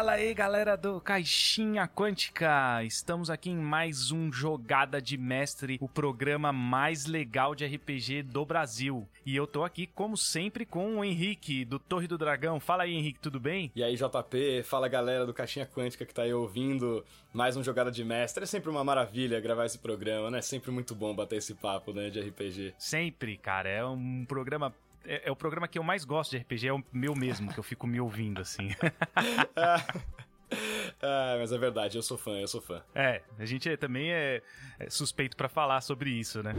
Fala aí, galera do Caixinha Quântica! Estamos aqui em mais um Jogada de Mestre, o programa mais legal de RPG do Brasil. E eu tô aqui, como sempre, com o Henrique, do Torre do Dragão. Fala aí, Henrique, tudo bem? E aí, JP, fala galera do Caixinha Quântica que tá aí ouvindo mais um Jogada de Mestre. É sempre uma maravilha gravar esse programa, né? É sempre muito bom bater esse papo, né, de RPG. Sempre, cara. É um programa é, é, o programa que eu mais gosto de RPG, é o meu mesmo, que eu fico me ouvindo, assim. ah, mas é verdade, eu sou fã, eu sou fã. É, a gente também é, é suspeito para falar sobre isso, né?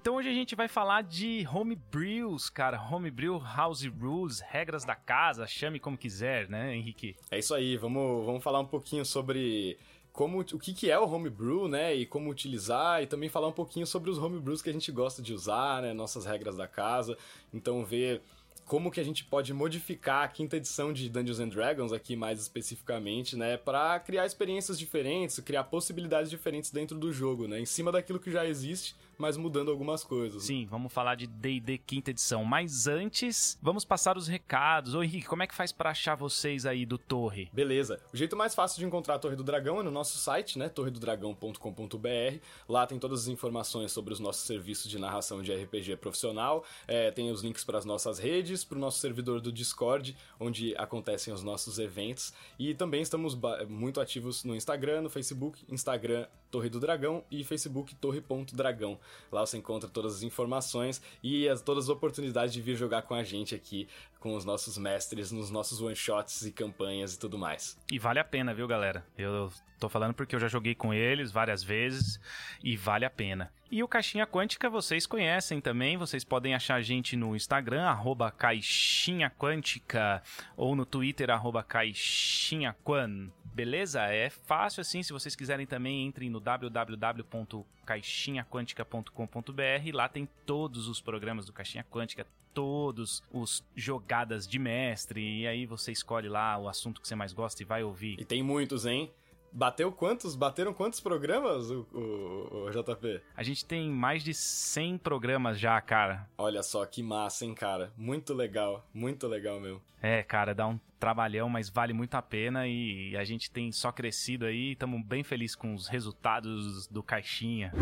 Então hoje a gente vai falar de homebrews, cara. Homebrew, house rules, regras da casa, chame como quiser, né, Henrique? É isso aí, vamos, vamos falar um pouquinho sobre como, o que, que é o homebrew, né? E como utilizar, e também falar um pouquinho sobre os homebrews que a gente gosta de usar, né? Nossas regras da casa. Então, ver como que a gente pode modificar a quinta edição de Dungeons and Dragons aqui mais especificamente, né, para criar experiências diferentes, criar possibilidades diferentes dentro do jogo, né, em cima daquilo que já existe mas mudando algumas coisas. Sim, vamos falar de D&D quinta edição. Mas antes, vamos passar os recados. Ô Henrique, como é que faz para achar vocês aí do Torre? Beleza. O jeito mais fácil de encontrar a Torre do Dragão é no nosso site, né, torredodragão.com.br. Lá tem todas as informações sobre os nossos serviços de narração de RPG profissional. É, tem os links para as nossas redes, para o nosso servidor do Discord, onde acontecem os nossos eventos. E também estamos muito ativos no Instagram, no Facebook, Instagram Torre do Dragão e Facebook Torre.dragão. Lá você encontra todas as informações e as, todas as oportunidades de vir jogar com a gente aqui, com os nossos mestres, nos nossos one-shots e campanhas e tudo mais. E vale a pena, viu, galera? Eu tô falando porque eu já joguei com eles várias vezes e vale a pena. E o Caixinha Quântica vocês conhecem também, vocês podem achar a gente no Instagram, arroba Caixinha Quântica, ou no Twitter, arroba Caixinhaquan. Beleza? É fácil assim, se vocês quiserem também, entrem no www.caixinhaquântica.com.br, lá tem todos os programas do Caixinha Quântica, todos os jogadas de mestre, e aí você escolhe lá o assunto que você mais gosta e vai ouvir. E tem muitos, hein? Bateu quantos? Bateram quantos programas, o, o, o, JP? A gente tem mais de 100 programas já, cara. Olha só que massa, hein, cara? Muito legal, muito legal mesmo. É, cara, dá um trabalhão, mas vale muito a pena e a gente tem só crescido aí. Estamos bem felizes com os resultados do Caixinha.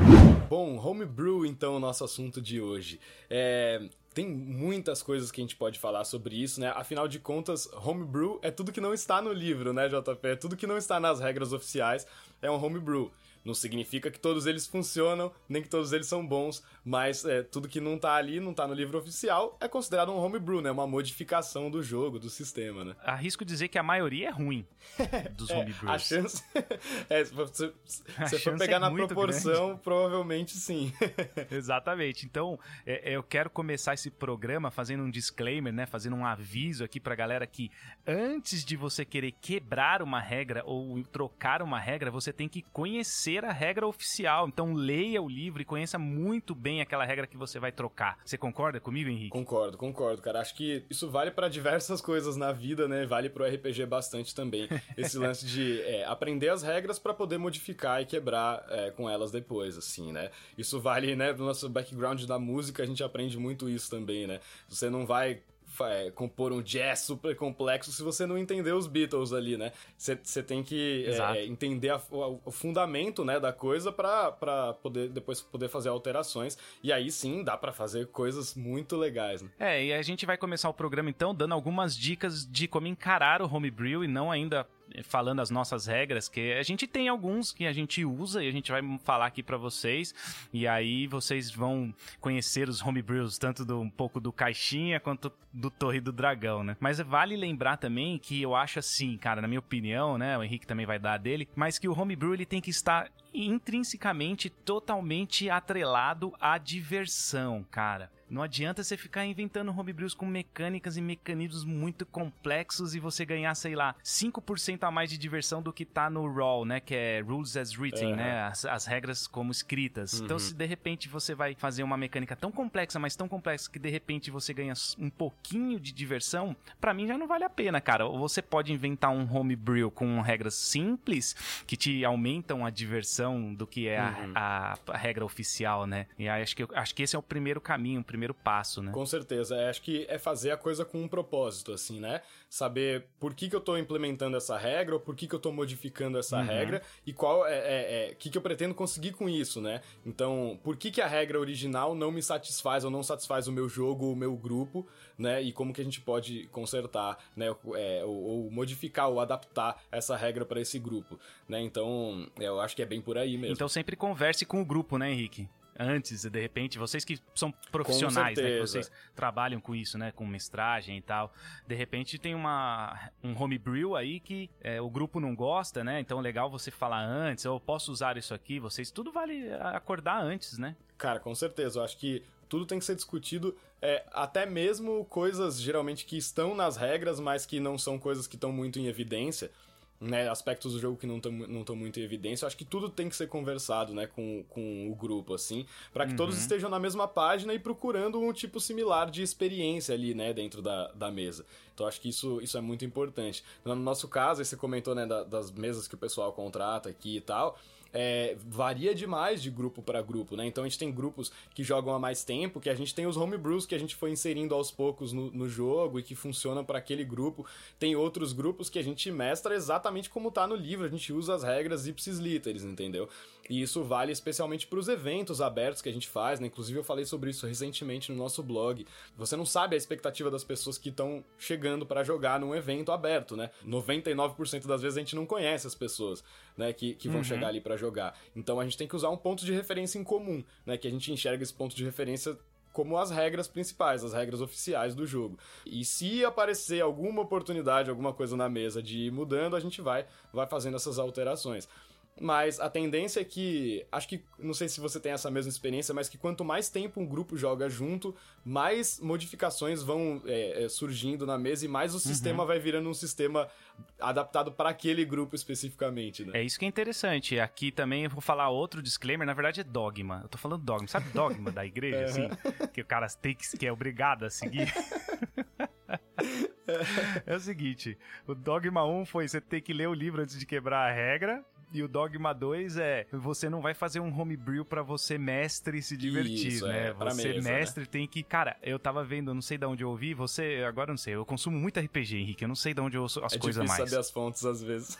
Bom, homebrew, então, o nosso assunto de hoje. É, tem muitas coisas que a gente pode falar sobre isso, né? Afinal de contas, homebrew é tudo que não está no livro, né, JP? É tudo que não está nas regras oficiais é um homebrew. Não significa que todos eles funcionam, nem que todos eles são bons, mas é, tudo que não tá ali, não tá no livro oficial, é considerado um homebrew, né? Uma modificação do jogo, do sistema, né? Arrisco dizer que a maioria é ruim dos é, homebrews. A chance... é, se você, se for pegar é na proporção, grande. provavelmente sim. Exatamente. Então, é, eu quero começar esse programa fazendo um disclaimer, né? Fazendo um aviso aqui pra galera que antes de você querer quebrar uma regra ou trocar uma regra, você tem que conhecer a regra oficial. Então leia o livro e conheça muito bem aquela regra que você vai trocar. Você concorda comigo, Henrique? Concordo, concordo, cara. Acho que isso vale para diversas coisas na vida, né? Vale pro RPG bastante também. Esse lance de é, aprender as regras para poder modificar e quebrar é, com elas depois, assim, né? Isso vale, né, do nosso background da música, a gente aprende muito isso também, né? Você não vai é, compor um jazz super complexo se você não entender os Beatles ali, né? Você tem que é, entender a, o, o, fundamento né, da coisa para poder depois poder fazer alterações. E aí sim dá para fazer coisas muito legais. Né? É, e a gente vai começar o programa então dando algumas dicas de como encarar o homebrew e não ainda falando as nossas regras, que a gente tem alguns que a gente usa e a gente vai falar aqui para vocês. E aí vocês vão conhecer os homebrews, tanto do, um pouco do Caixinha quanto do Torre do Dragão, né? Mas vale lembrar também que eu acho assim, cara, na minha opinião, né? O Henrique também vai dar dele, mas que o homebrew ele tem que estar intrinsecamente totalmente atrelado à diversão, cara. Não adianta você ficar inventando homebrews com mecânicas e mecanismos muito complexos e você ganhar, sei lá, 5% a mais de diversão do que tá no raw, né? Que é rules as written, uhum. né? As, as, regras como escritas. Uhum. Então, se de repente você vai fazer uma mecânica tão complexa, mas tão complexa que de repente você ganha um pouquinho de diversão, para mim já não vale a pena, cara. Ou você pode inventar um homebrew com regras simples que te aumentam a diversão noção do que é uhum. a, a, regra oficial, né? E acho que, acho que esse é o primeiro caminho, o primeiro passo, né? Com certeza. É, acho que é fazer a coisa com um propósito, assim, né? Saber por que, que eu tô implementando essa regra, ou por que, que eu tô modificando essa uhum. regra, e qual é, é, é, que, que eu pretendo conseguir com isso, né? Então, por que, que a regra original não me satisfaz ou não satisfaz o meu jogo, o meu grupo, né? E como que a gente pode consertar, né? É, ou, ou, modificar ou adaptar essa regra para esse grupo, né? Então, eu acho que é bem por aí mesmo. Então sempre converse com o grupo, né, Henrique? antes, de repente, vocês que são profissionais, né, que vocês trabalham com isso, né, com mestragem e tal, de repente tem uma um homebrew aí que é, o grupo não gosta, né, então é legal você falar antes, eu posso usar isso aqui, vocês, tudo vale acordar antes, né? Cara, com certeza, eu acho que tudo tem que ser discutido, é, até mesmo coisas geralmente que estão nas regras, mas que não são coisas que estão muito em evidência né, aspectos do jogo que não estão não muito em evidência. Eu acho que tudo tem que ser conversado, né, com, com o grupo, assim, para que uhum. todos estejam na mesma página e procurando um tipo similar de experiência ali, né, dentro da, da mesa. Então acho que isso, isso é muito importante. No nosso caso, você comentou, né, da, das mesas que o pessoal contrata aqui e tal é, varia demais de grupo para grupo, né? Então a gente tem grupos que jogam há mais tempo, que a gente tem os homebrews que a gente foi inserindo aos poucos no, no jogo e que funcionam para aquele grupo. Tem outros grupos que a gente mestra exatamente como tá no livro, a gente usa as regras ipsis literis, entendeu? E isso vale especialmente para os eventos abertos que a gente faz, né? Inclusive eu falei sobre isso recentemente no nosso blog. Você não sabe a expectativa das pessoas que estão chegando para jogar num evento aberto, né? 99% das vezes a gente não conhece as pessoas, né, que, que vão uhum. chegar ali para jogar. Então a gente tem que usar um ponto de referência em comum, né, que a gente enxerga esse ponto de referência como as regras principais, as regras oficiais do jogo. E se aparecer alguma oportunidade, alguma coisa na mesa de ir mudando, a gente vai vai fazendo essas alterações. Mas a tendência é que, acho que, não sei se você tem essa mesma experiência, mas que quanto mais tempo um grupo joga junto, mais modificações vão é, é, surgindo na mesa e mais o uhum. sistema vai virando um sistema adaptado para aquele grupo especificamente, né? É isso que é interessante. Aqui também eu vou falar outro disclaimer, na verdade é dogma. Eu tô falando dogma, sabe dogma da igreja, assim? Que o cara tem que, que é obrigado a seguir. é o seguinte, o dogma 1 foi você ter que ler o livro antes de quebrar a regra, e o Dogma 2 é você não vai fazer um homebrew para você mestre se divertir, Isso, né? É, você mesa, né? mestre né? tem que, cara, eu tava vendo, não sei de onde eu ouvi, você, agora não sei, eu consumo muito RPG, Henrique, eu não sei de onde eu ouço as é coisas mais. saber as fontes às vezes.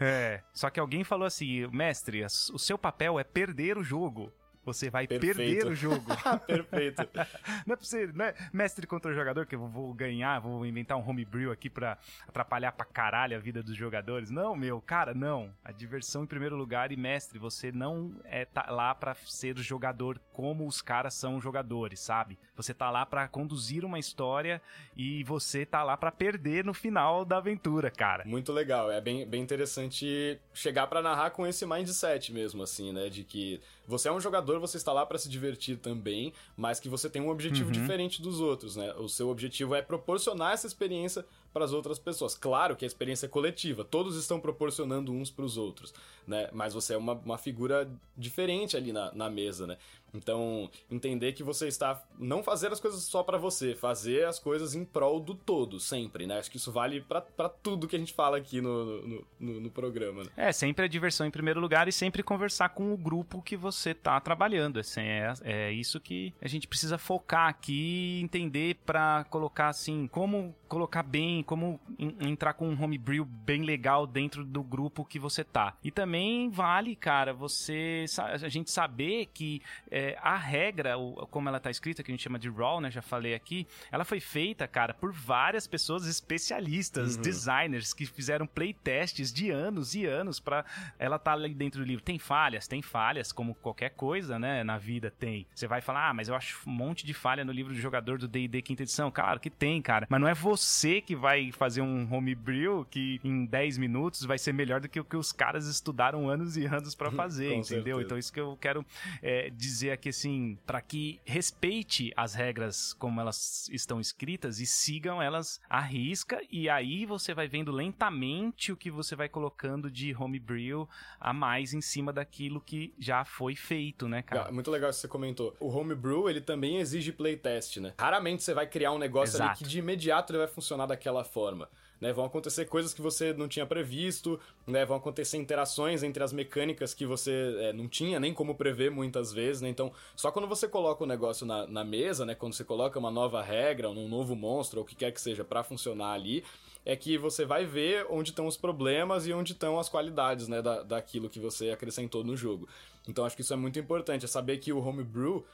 é, só que alguém falou assim, mestre, o seu papel é perder o jogo. Você vai Perfeito. perder o jogo. Perfeito. não é pra você, não é mestre contra o jogador que eu vou ganhar, vou inventar um homebrew aqui pra atrapalhar pra caralho a vida dos jogadores. Não, meu, cara, não. A diversão em primeiro lugar e mestre, você não é tá lá pra ser jogador como os caras são jogadores, sabe? Você tá lá pra conduzir uma história e você tá lá pra perder no final da aventura, cara. Muito legal. É bem, bem interessante chegar pra narrar com esse mindset mesmo, assim, né? De que você é um jogador, você está lá para se divertir também, mas que você tem um objetivo uhum. diferente dos outros, né? O seu objetivo é proporcionar essa experiência para as outras pessoas. Claro que a experiência é coletiva, todos estão proporcionando uns para os outros, né? Mas você é uma, uma figura diferente ali na, na mesa, né? Então, entender que você está não fazer as coisas só para você, fazer as coisas em prol do todo, sempre, né? Acho que isso vale para tudo que a gente fala aqui no, no, no, no programa. Né? É, sempre a diversão em primeiro lugar e sempre conversar com o grupo que você tá trabalhando. Assim, é, é isso que a gente precisa focar aqui, entender para colocar assim, como colocar bem, como entrar com um homebrew bem legal dentro do grupo que você tá. E também vale, cara, você a gente saber que é, a regra, como ela tá escrita, que a gente chama de raw, né, já falei aqui, ela foi feita, cara, por várias pessoas especialistas, uhum. designers que fizeram playtests de anos e anos para ela tá ali dentro do livro. Tem falhas, tem falhas, como qualquer coisa, né, na vida tem. Você vai falar: "Ah, mas eu acho um monte de falha no livro do jogador do D&D quinta edição". Claro que tem, cara, mas não é você que vai vai fazer um homebrew que em 10 minutos vai ser melhor do que o que os caras estudaram anos e anos para fazer, entendeu? Certeza. Então isso que eu quero é, dizer aqui assim, para que respeite as regras como elas estão escritas e sigam elas à risca e aí você vai vendo lentamente o que você vai colocando de homebrew a mais em cima daquilo que já foi feito, né, cara? Muito legal que você comentou. O homebrew, ele também exige playtest, né? Raramente você vai criar um negócio Exato. ali que de imediato ele vai funcionar daquela forma. né? Vão acontecer coisas que você não tinha previsto, né? Vão acontecer interações entre as mecânicas que você é, não tinha nem como prever muitas vezes, né? Então, só quando você coloca o negócio na, na mesa, né? Quando você coloca uma nova regra, um novo monstro, ou o que quer que seja para funcionar ali, é que você vai ver onde estão os problemas e onde estão as qualidades, né, da, daquilo que você acrescentou no jogo. Então acho que isso é muito importante, é saber que o homebrew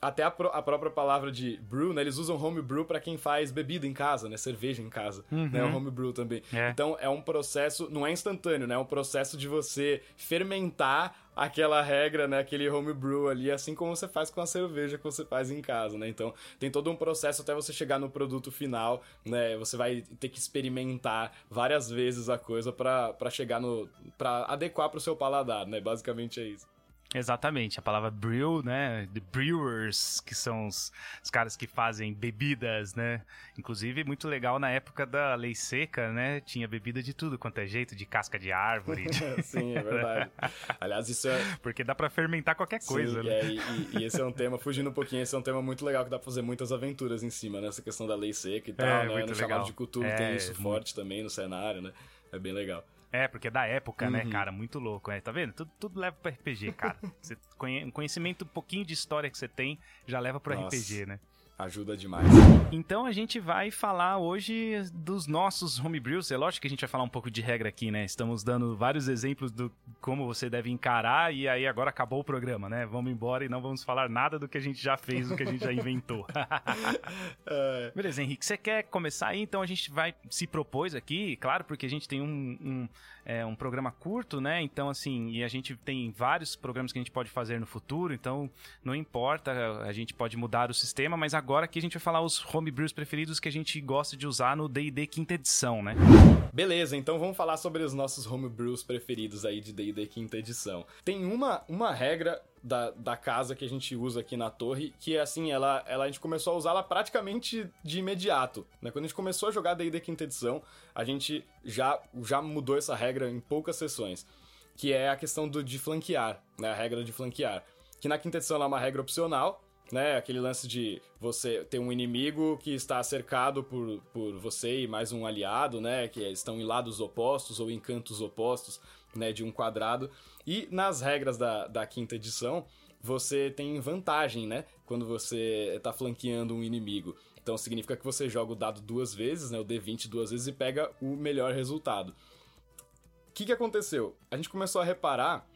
até a, pro, a, própria palavra de brew, né? Eles usam homebrew para quem faz bebida em casa, né? Cerveja em casa, uhum. né? O homebrew também. É. Então é um processo, não é instantâneo, né? É um processo de você fermentar aquela regra, né? Aquele homebrew ali, assim como você faz com a cerveja que você faz em casa, né? Então tem todo um processo até você chegar no produto final, né? Você vai ter que experimentar várias vezes a coisa para chegar no, para adequar para o seu paladar, né? Basicamente é isso. Exatamente, a palavra brew, né? The brewers, que são os, os, caras que fazem bebidas, né? Inclusive, muito legal na época da lei seca, né? Tinha bebida de tudo quanto é jeito, de casca de árvore. De... Sim, é verdade. Aliás, isso é. Porque dá para fermentar qualquer coisa, Sim, né? É, e, e, esse é um tema, fugindo um pouquinho, esse é um tema muito legal que dá pra fazer muitas aventuras em cima, né? Essa questão da lei seca e tal, é, né? No chamado de cultura é, tem isso forte também no cenário, né? É bem legal. É, porque é da época, né, uhum. né, cara? Muito louco, né? Tá vendo? Tudo, tudo leva pro RPG, cara. Você conhe... conhecimento, um pouquinho de história que você tem, já leva pro Nossa. RPG, né? Ajuda demais. Então a gente vai falar hoje dos nossos homebrews. É lógico que a gente vai falar um pouco de regra aqui, né? Estamos dando vários exemplos do como você deve encarar e aí agora acabou o programa, né? Vamos embora e não vamos falar nada do que a gente já fez, do que a gente já inventou. Beleza, Henrique, você quer começar aí? Então a gente vai se propôs aqui, claro, porque a gente tem um, um é um programa curto, né? Então, assim, e a gente tem vários programas que a gente pode fazer no futuro, então não importa, a gente pode mudar o sistema, mas agora aqui a gente vai falar os homebrews preferidos que a gente gosta de usar no D&D quinta edição, né? Beleza, então vamos falar sobre os nossos homebrews preferidos aí de D&D quinta edição. Tem uma, uma regra da, da casa que a gente usa aqui na torre, que é assim, ela, ela a gente começou a usá-la praticamente de imediato. Né? Quando a gente começou a jogar D&D quinta edição, a gente já, já mudou essa regra em poucas sessões, que é a questão do, de flanquear, né? a regra de flanquear. Que na quinta edição é uma regra opcional, né? Aquele lance de você ter um inimigo que está cercado por, por você e mais um aliado, né? Que estão em lados opostos ou em cantos opostos, né? De um quadrado. E nas regras da, da quinta edição, você tem vantagem, né? Quando você está flanqueando um inimigo. Então significa que você joga o dado duas vezes, né? O D20 duas vezes e pega o melhor resultado. O que, que aconteceu? A gente começou a reparar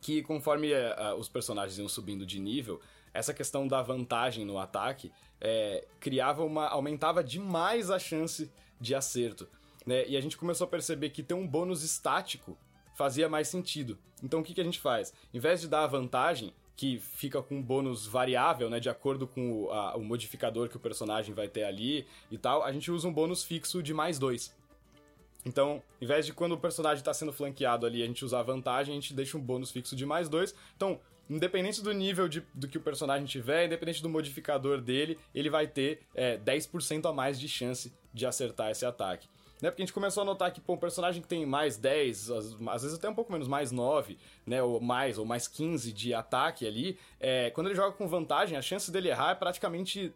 que conforme uh, os personagens iam subindo de nível, essa questão da vantagem no ataque é, criava uma. aumentava demais a chance de acerto. Né? E a gente começou a perceber que ter um bônus estático fazia mais sentido. Então o que, que a gente faz? Em vez de dar a vantagem, que fica com um bônus variável, né, de acordo com o, a, o modificador que o personagem vai ter ali e tal, a gente usa um bônus fixo de mais dois. Então, em vez de quando o personagem está sendo flanqueado ali, a gente usar vantagem, a gente deixa um bônus fixo de mais dois. Então, independente do nível de, do que o personagem tiver, independente do modificador dele, ele vai ter é, 10% a mais de chance de acertar esse ataque né? Porque a gente começou a notar que, pô, um personagem que tem mais 10, às, às, vezes até um pouco menos, mais 9, né? Ou mais, ou mais 15 de ataque ali, é, quando ele joga com vantagem, a chance dele errar é praticamente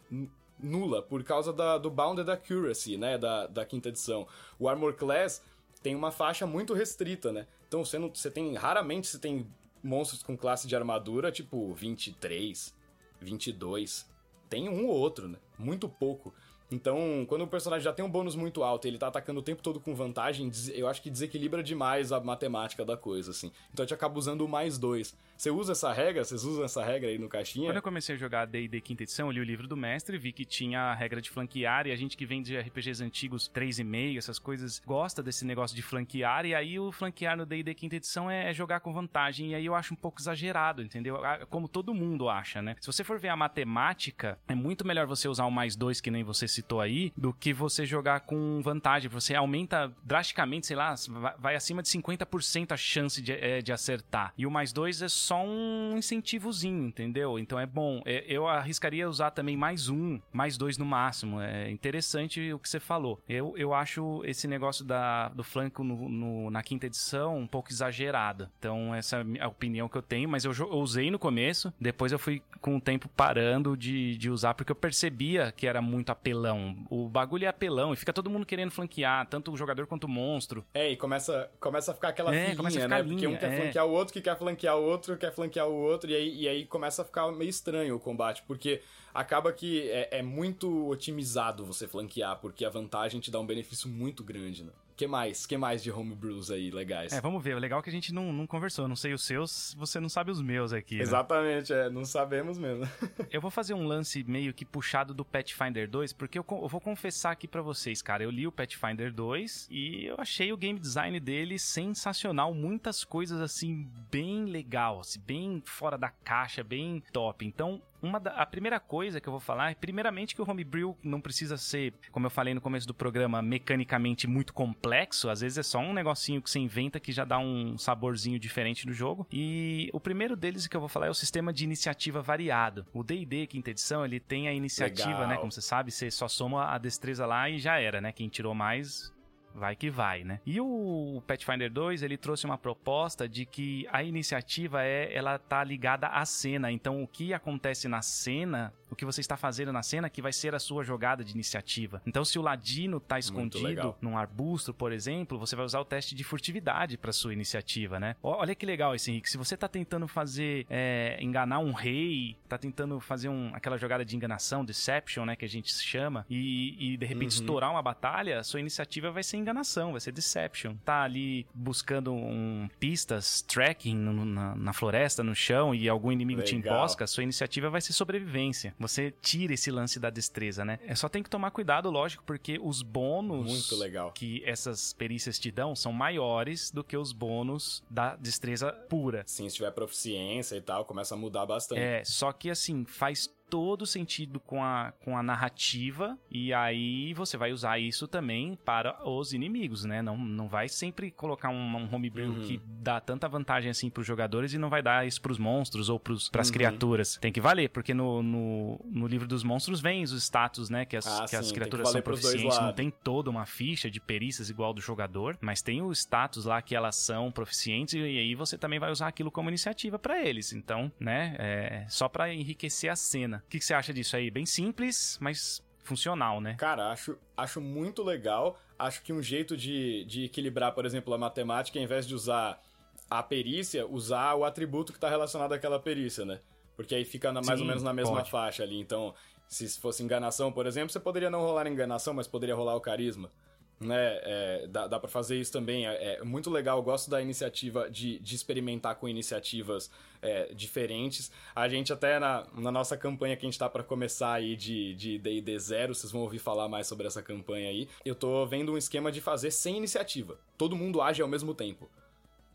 nula, por causa da, do Bounded Accuracy, né? Da, da quinta edição. O Armor Class tem uma faixa muito restrita, né? Então você, não, você tem, raramente você tem monstros com classe de armadura, tipo 23, 22. Tem um ou outro, né? Muito pouco. Então, quando o personagem já tem um bônus muito alto e ele tá atacando o tempo todo com vantagem, eu acho que desequilibra demais a matemática da coisa, assim. Então a gente acaba usando o mais dois. Você usa essa regra? Vocês usam essa regra aí no caixinha? Quando eu comecei a jogar D&D quinta edição, eu li o livro do mestre, vi que tinha a regra de flanquear, e a gente que vem de RPGs antigos 3,5, essas coisas, gosta desse negócio de flanquear, e aí o flanquear no D&D quinta edição é, jogar com vantagem, e aí eu acho um pouco exagerado, entendeu? Como todo mundo acha, né? Se você for ver a matemática, é muito melhor você usar o mais dois, que nem você citou aí, do que você jogar com vantagem. Você aumenta drasticamente, sei lá, vai acima de 50% a chance de, é, de acertar. E o mais dois é só um incentivozinho, entendeu? Então é bom. É, eu arriscaria usar também mais um, mais dois no máximo. É interessante o que você falou. Eu, eu acho esse negócio da, do flanco no, no, na quinta edição um pouco exagerado. Então, essa é a opinião que eu tenho, mas eu, eu usei no começo, depois eu fui com o tempo parando de, de usar, porque eu percebia que era muito apelão. O bagulho é apelão e fica todo mundo querendo flanquear, tanto o jogador quanto o monstro. É, e começa, começa a ficar aquela é, filinha, né? Linha, porque um quer é. flanquear o outro, que quer flanquear o outro, quer flanquear o outro, e aí, e aí começa a ficar meio estranho o combate, porque acaba que é, é muito otimizado você flanquear, porque a vantagem te dá um benefício muito grande, né? Que mais? que mais de homebrews aí legais? É, vamos ver. O legal é que a gente não, não conversou. Não sei os seus, você não sabe os meus aqui. Né? Exatamente, é. Não sabemos mesmo. eu vou fazer um lance meio que puxado do Pathfinder 2, porque eu, eu vou confessar aqui para vocês, cara. Eu li o Pathfinder 2 e eu achei o game design dele sensacional. Muitas coisas, assim, bem legal, assim, bem fora da caixa, bem top. Então, uma da, a primeira coisa que eu vou falar é, primeiramente, que o homebrew não precisa ser, como eu falei no começo do programa, mecanicamente muito complexo. Às vezes é só um negocinho que você inventa que já dá um saborzinho diferente no jogo. E o primeiro deles que eu vou falar é o sistema de iniciativa variado. O D&D quinta edição, ele tem a iniciativa, né, Legal. né? Como você sabe, você só soma a destreza lá e já era, né? Quem tirou mais vai que vai, né? E o Pathfinder 2, ele trouxe uma proposta de que a iniciativa é ela tá ligada à cena. Então, o que acontece na cena o que você está fazendo na cena que vai ser a sua jogada de iniciativa. Então, se o ladino está escondido num arbusto, por exemplo, você vai usar o teste de furtividade para sua iniciativa, né? Olha que legal esse Henrique. Se você está tentando fazer é, enganar um rei, está tentando fazer um, aquela jogada de enganação, deception, né, que a gente chama, e, e de repente uhum. estourar uma batalha, sua iniciativa vai ser enganação, vai ser deception. Tá ali buscando um, pistas, tracking no, na, na, floresta, no chão e algum inimigo legal. te embosca, sua iniciativa vai ser sobrevivência. Você tira esse lance da destreza, né? É só tem que tomar cuidado, lógico, porque os bônus que essas perícias te dão são maiores do que os bônus da destreza pura. Sim, se tiver proficiência e tal, começa a mudar bastante. É, só que assim, faz todo sentido com a, com a narrativa e aí você vai usar isso também para os inimigos, né? Não, não vai sempre colocar um, um homebrew uhum. que dá tanta vantagem assim pros jogadores e não vai dar isso pros monstros ou pros, pras uhum. criaturas. Tem que valer, porque no, no, no, livro dos monstros vem os status, né? Que as, ah, que sim, as criaturas que são proficientes. Não tem toda uma ficha de perícias igual do jogador, mas tem o status lá que elas são proficientes e aí você também vai usar aquilo como iniciativa para eles. Então, né? É só para enriquecer a cena. O que, que você acha disso aí? Bem simples, mas funcional, né? Cara, acho, acho muito legal. Acho que um jeito de, de equilibrar, por exemplo, a matemática, ao invés de usar a perícia, usar o atributo que está relacionado àquela perícia, né? Porque aí fica na, mais Sim, ou menos na mesma pode. faixa ali. Então, se fosse enganação, por exemplo, você poderia não rolar enganação, mas poderia rolar o carisma né? É, dá dá para fazer isso também. É, é, muito legal. Eu gosto da iniciativa de, de experimentar com iniciativas é, diferentes. A gente até na, na nossa campanha que a gente tá para começar aí de de D&D zero, vocês vão ouvir falar mais sobre essa campanha aí. Eu tô vendo um esquema de fazer sem iniciativa. Todo mundo age ao mesmo tempo.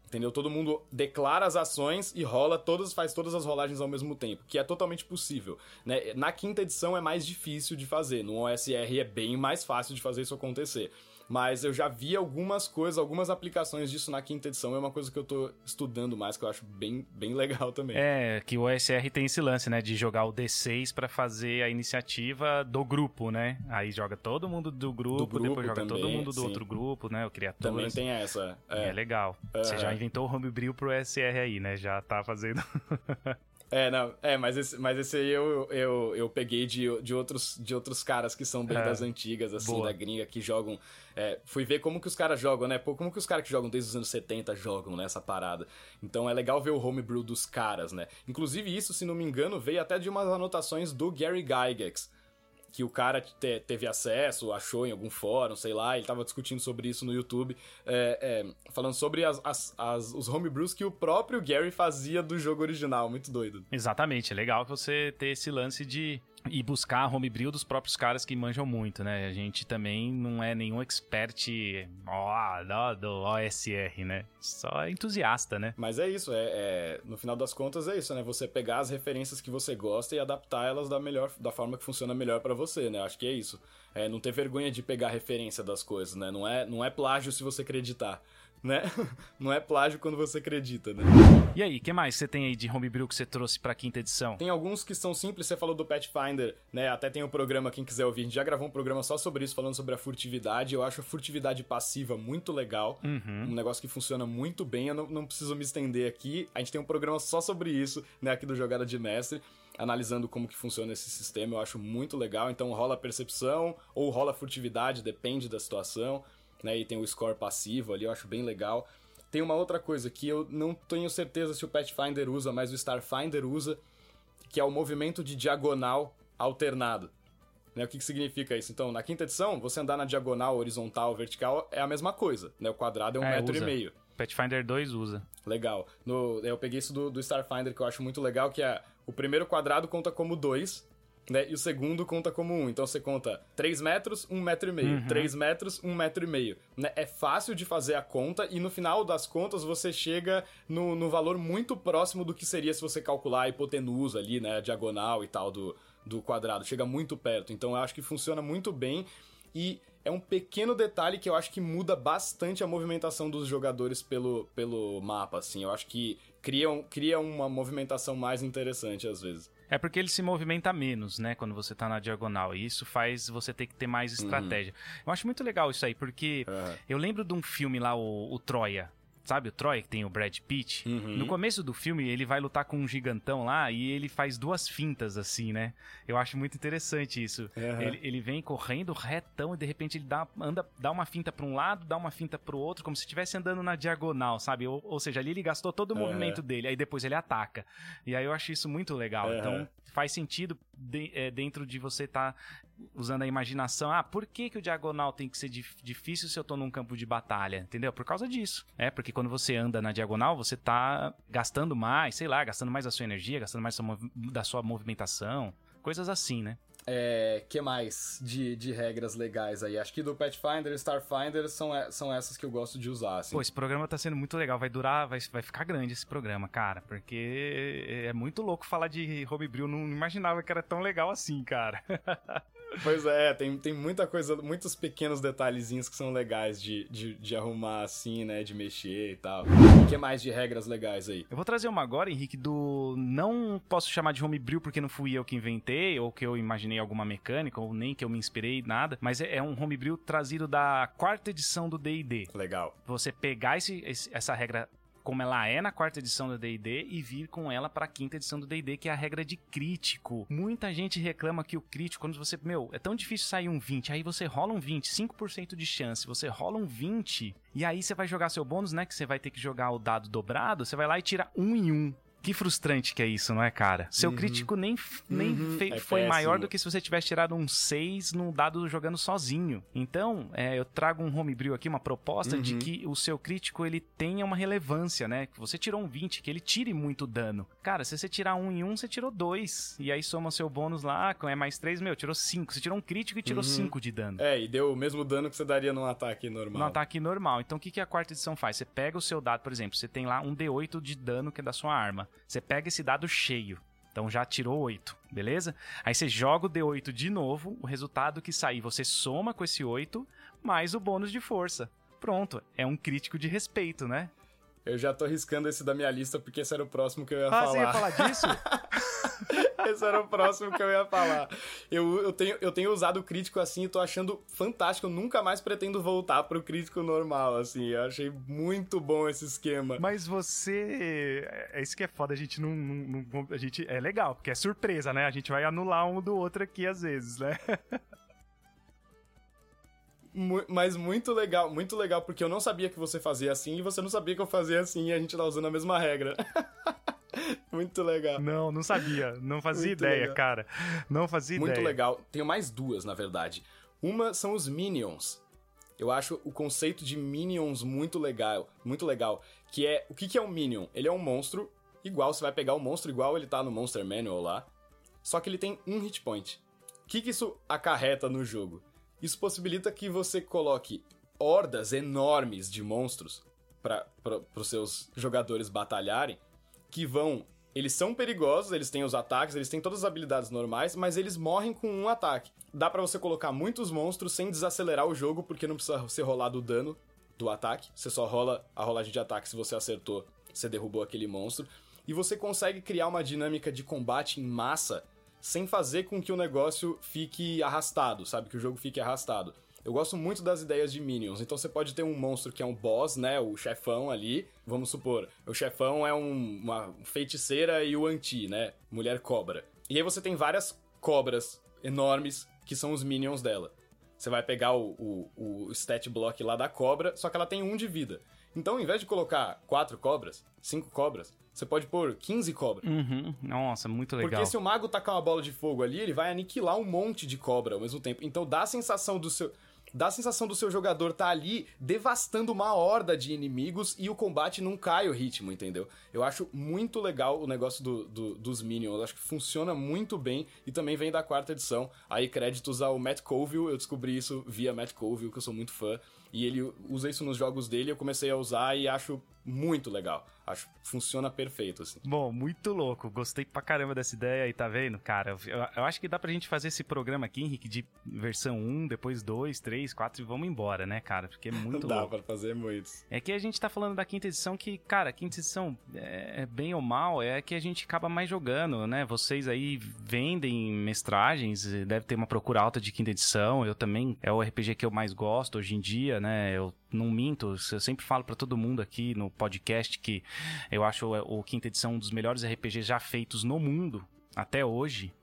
Entendeu? Todo mundo declara as ações e rola todas, faz todas as rolagens ao mesmo tempo, que é totalmente possível. Né? Na quinta edição é mais difícil de fazer, no OSR é bem mais fácil de fazer isso acontecer mas eu já vi algumas coisas, algumas aplicações disso na quinta edição. É uma coisa que eu tô estudando mais, que eu acho bem, bem legal também. É, que o OSR tem esse lance, né? De jogar o D6 para fazer a iniciativa do grupo, né? Aí joga todo mundo do grupo, do grupo depois joga também, todo mundo do sim. outro grupo, né? O criatura. Também tem essa. É, é legal. Uhum. Você já inventou o homebrew pro OSR aí, né? Já tá fazendo. É, não, é, mas esse, mas esse aí eu, eu, eu peguei de, de, outros, de outros caras que são bem é, das antigas, assim, boa. da gringa, que jogam. É, fui ver como que os caras jogam, né? Pô, como que os caras que jogam desde os anos 70 jogam nessa né, parada. Então é legal ver o homebrew dos caras, né? Inclusive, isso, se não me engano, veio até de umas anotações do Gary Gygax que o cara te, teve acesso, achou em algum fórum, sei lá, ele tava discutindo sobre isso no YouTube, é, é, falando sobre as, as, as, os homebrews que o próprio Gary fazia do jogo original, muito doido. Exatamente, é legal você ter esse lance de e buscar a homebrew dos próprios caras que manjam muito, né? A gente também não é nenhum expert ó, do OSR, né? Só entusiasta, né? Mas é isso, é, é, no final das contas é isso, né? Você pegar as referências que você gosta e adaptar elas da melhor, da forma que funciona melhor para você, né? Acho que é isso. É, não ter vergonha de pegar referência das coisas, né? Não é, não é plágio se você acreditar né? Não é plágio quando você acredita, né? E aí, o que mais você tem aí de homebrew que você trouxe pra quinta edição? Tem alguns que são simples, você falou do Pathfinder, né? Até tem um programa, quem quiser ouvir, a gente já gravou um programa só sobre isso, falando sobre a furtividade. Eu acho a furtividade passiva muito legal, Uhum. um negócio que funciona muito bem. Eu não, não preciso me estender aqui, a gente tem um programa só sobre isso, né? Aqui do Jogada de Mestre. Analisando como que funciona esse sistema, eu acho muito legal. Então rola percepção ou rola furtividade, depende da situação, né? E tem o score passivo ali, eu acho bem legal. Tem uma outra coisa que eu não tenho certeza se o Pathfinder usa, mas o Starfinder usa, que é o movimento de diagonal alternado. Né, o que, que significa isso? Então, na quinta edição, você andar na diagonal, horizontal, vertical é a mesma coisa. Né? O quadrado é um É, metro usa. e meio. Pathfinder 2 usa. Legal. No, eu peguei isso do, do Starfinder, que eu acho muito legal, que é o primeiro quadrado conta como 2, né? E o segundo conta como 1. Um. Então você conta 3 metros, 1 um metro e meio. Uhum. 3 metros, 1 um metro e meio. Né? É fácil de fazer a conta e no final das contas você chega no, no valor muito próximo do que seria se você calcular a hipotenusa ali, né? A diagonal e tal do, do quadrado. Chega muito perto. Então eu acho que funciona muito bem e é um pequeno detalhe que eu acho que muda bastante a movimentação dos jogadores pelo, pelo mapa, assim. Eu acho que cria, um- cria uma movimentação mais interessante às vezes. É porque ele se movimenta menos, né, quando você tá na diagonal. E isso faz você ter que ter mais estratégia. Eu acho muito legal isso aí, porque Aham. eu lembro de um filme lá, o, o Troia. Sabe o Troia, que tem o Brad Pitt? Uhum. No começo do filme, ele vai lutar com um gigantão lá e ele faz duas fintas, assim, né? Eu acho muito interessante isso. Aham. Ele, ele vem correndo retão e de repente ele dá, anda, dá uma finta pra um lado, dá uma finta pro outro, como se estivesse andando na diagonal, sabe? Ou, ou seja, ali ele gastou todo o Aham. movimento dele, aí depois ele ataca. E aí eu acho isso muito legal. Então faz sentido de- é, dentro de você estar usando a imaginação. Ah, por que, que o diagonal tem que ser dif- difícil se eu tô num campo de batalha? Entendeu? Por causa disso. É, porque quando você anda na diagonal, você tá gastando mais, sei lá, gastando mais da sua energia, gastando mais da sua movimentação. Coisas assim, né? É, que mais de, de regras legais aí? Acho que do Pathfinder e Starfinder são, são essas que eu gosto de usar, assim. Pô, esse programa tá sendo muito legal. Vai durar, vai, vai ficar grande esse programa, cara. Porque é muito louco falar de homebrew. Não imaginava que era tão legal assim, cara. Pois é, tem, tem muita coisa, muitos pequenos detalhezinhos que são legais de, de, de arrumar assim, né? De mexer e tal. O que mais de regras legais aí? Eu vou trazer uma agora, Henrique, do. Não posso chamar de homebrew porque não fui eu que inventei, ou que eu imaginei alguma mecânica, ou nem que eu me inspirei, nada. Mas é é um homebrew trazido da quarta edição do DD. Legal. Você pegar esse- esse- essa regra como ela é na quarta edição do D&D e vir com ela pra quinta edição do D&D, que é a regra de crítico. Muita gente reclama que o crítico, quando você, meu, é tão difícil sair um 20, aí você rola um 20, 5% de chance, você rola um 20, e aí você vai jogar seu bônus, né, que você vai ter que jogar o dado dobrado, você vai lá e tira um em um. Que frustrante que é isso, não é, cara? Seu Uhum. crítico nem, nem Uhum. É foi maior péssimo. do que se você tivesse tirado um 6 num dado jogando sozinho. Então, é, eu trago um homebrew aqui, uma proposta de Uhum. que o seu crítico ele tenha uma relevância, né? Que você tirou um 20, que ele tire muito dano. Cara, se você tirar um em um, você tirou dois. E aí soma seu bônus lá, é mais três, meu, tirou cinco. Você tirou um crítico e tirou Uhum. cinco de dano. É, e deu o mesmo dano que você daria num ataque normal. No ataque normal. Então o que, que a quarta edição faz? Você pega o seu dado, por exemplo, você tem lá um D8 de dano que é da sua arma. Você pega esse dado cheio. Então já tirou 8, beleza? Aí você joga o D8 de novo, o resultado que sair você soma com esse 8, mais o bônus de força. Pronto, é um crítico de respeito, né? Eu já tô riscando esse da minha lista porque esse era o próximo que eu ia Ah, você ia falar. falar disso? Esse era o próximo que eu ia falar. Eu, eu, tenho, eu tenho usado o crítico assim e tô achando fantástico. Eu nunca mais pretendo voltar pro crítico normal, assim. Eu achei muito bom esse esquema. Mas você. É isso que é foda, a gente não, não- não- A gente. É legal, porque é surpresa, né? A gente vai anular um do outro aqui às vezes, né? Mas muito legal, muito legal, porque eu não sabia que você fazia assim e você não sabia que eu fazia assim e a gente tá usando a mesma regra. muito legal. Não, não sabia. Não fazia Muito ideia, legal. cara. Não fazia Muito ideia. legal. Tenho mais duas, na verdade. Uma são os Minions. Eu acho o conceito de Minions muito legal, muito legal. Que é, o que, que é um Minion? Ele é um monstro, igual, você vai pegar o monstro igual ele tá no Monster Manual lá, só que ele tem um hit point. O que, que isso acarreta no jogo? Isso possibilita que você coloque hordas enormes de monstros para os seus jogadores batalharem, que vão. Eles são perigosos, eles têm os ataques, eles têm todas as habilidades normais, mas eles morrem com um ataque. Dá pra você colocar muitos monstros sem desacelerar o jogo, porque não precisa ser rolado o dano do ataque. Você só rola a rolagem de ataque se você acertou, você derrubou aquele monstro. E você consegue criar uma dinâmica de combate em massa sem fazer com que o negócio fique arrastado, sabe? Que o jogo fique arrastado. Eu gosto muito das ideias de minions. Então você pode ter um monstro que é um boss, né? O chefão ali. Vamos supor, o chefão é um, uma feiticeira e o anti, né? Mulher cobra. E aí você tem várias cobras enormes que são os minions dela. Você vai pegar o, o, o stat block lá da cobra, só que ela tem um de vida. Então, ao invés de colocar quatro cobras, cinco cobras, você pode pôr 15 cobras. Uhum. Nossa, muito legal. Porque se o mago tacar uma bola de fogo ali, ele vai aniquilar um monte de cobra ao mesmo tempo. Então dá a sensação do seu dá a sensação do seu jogador tá ali devastando uma horda de inimigos e o combate não cai o ritmo, entendeu? Eu acho muito legal o negócio do, do, dos minions, eu acho que funciona muito bem e também vem da quarta edição. Aí créditos ao Matt Colville, eu descobri isso via Matt Colville, que eu sou muito fã, e ele usa isso nos jogos dele, eu comecei a usar e acho muito legal. Acho que funciona perfeito, assim. Bom, muito louco. Gostei pra caramba dessa ideia aí, tá vendo? Cara, eu, eu, acho que dá pra gente fazer esse programa aqui, Henrique, de versão 1, depois 2, 3, 4 e vamos embora, né, cara? Porque é muito dá louco. pra fazer muitos. É que a gente tá falando da quinta edição que, cara, a quinta edição, é, é bem ou mal, é que a gente acaba mais jogando, né? Vocês aí vendem mestragens, deve ter uma procura alta de quinta edição. Eu também, é o RPG que eu mais gosto hoje em dia, né? Eu não minto, eu sempre falo para todo mundo aqui no podcast que eu acho o, quinta edição um dos melhores RPGs já feitos no mundo até hoje.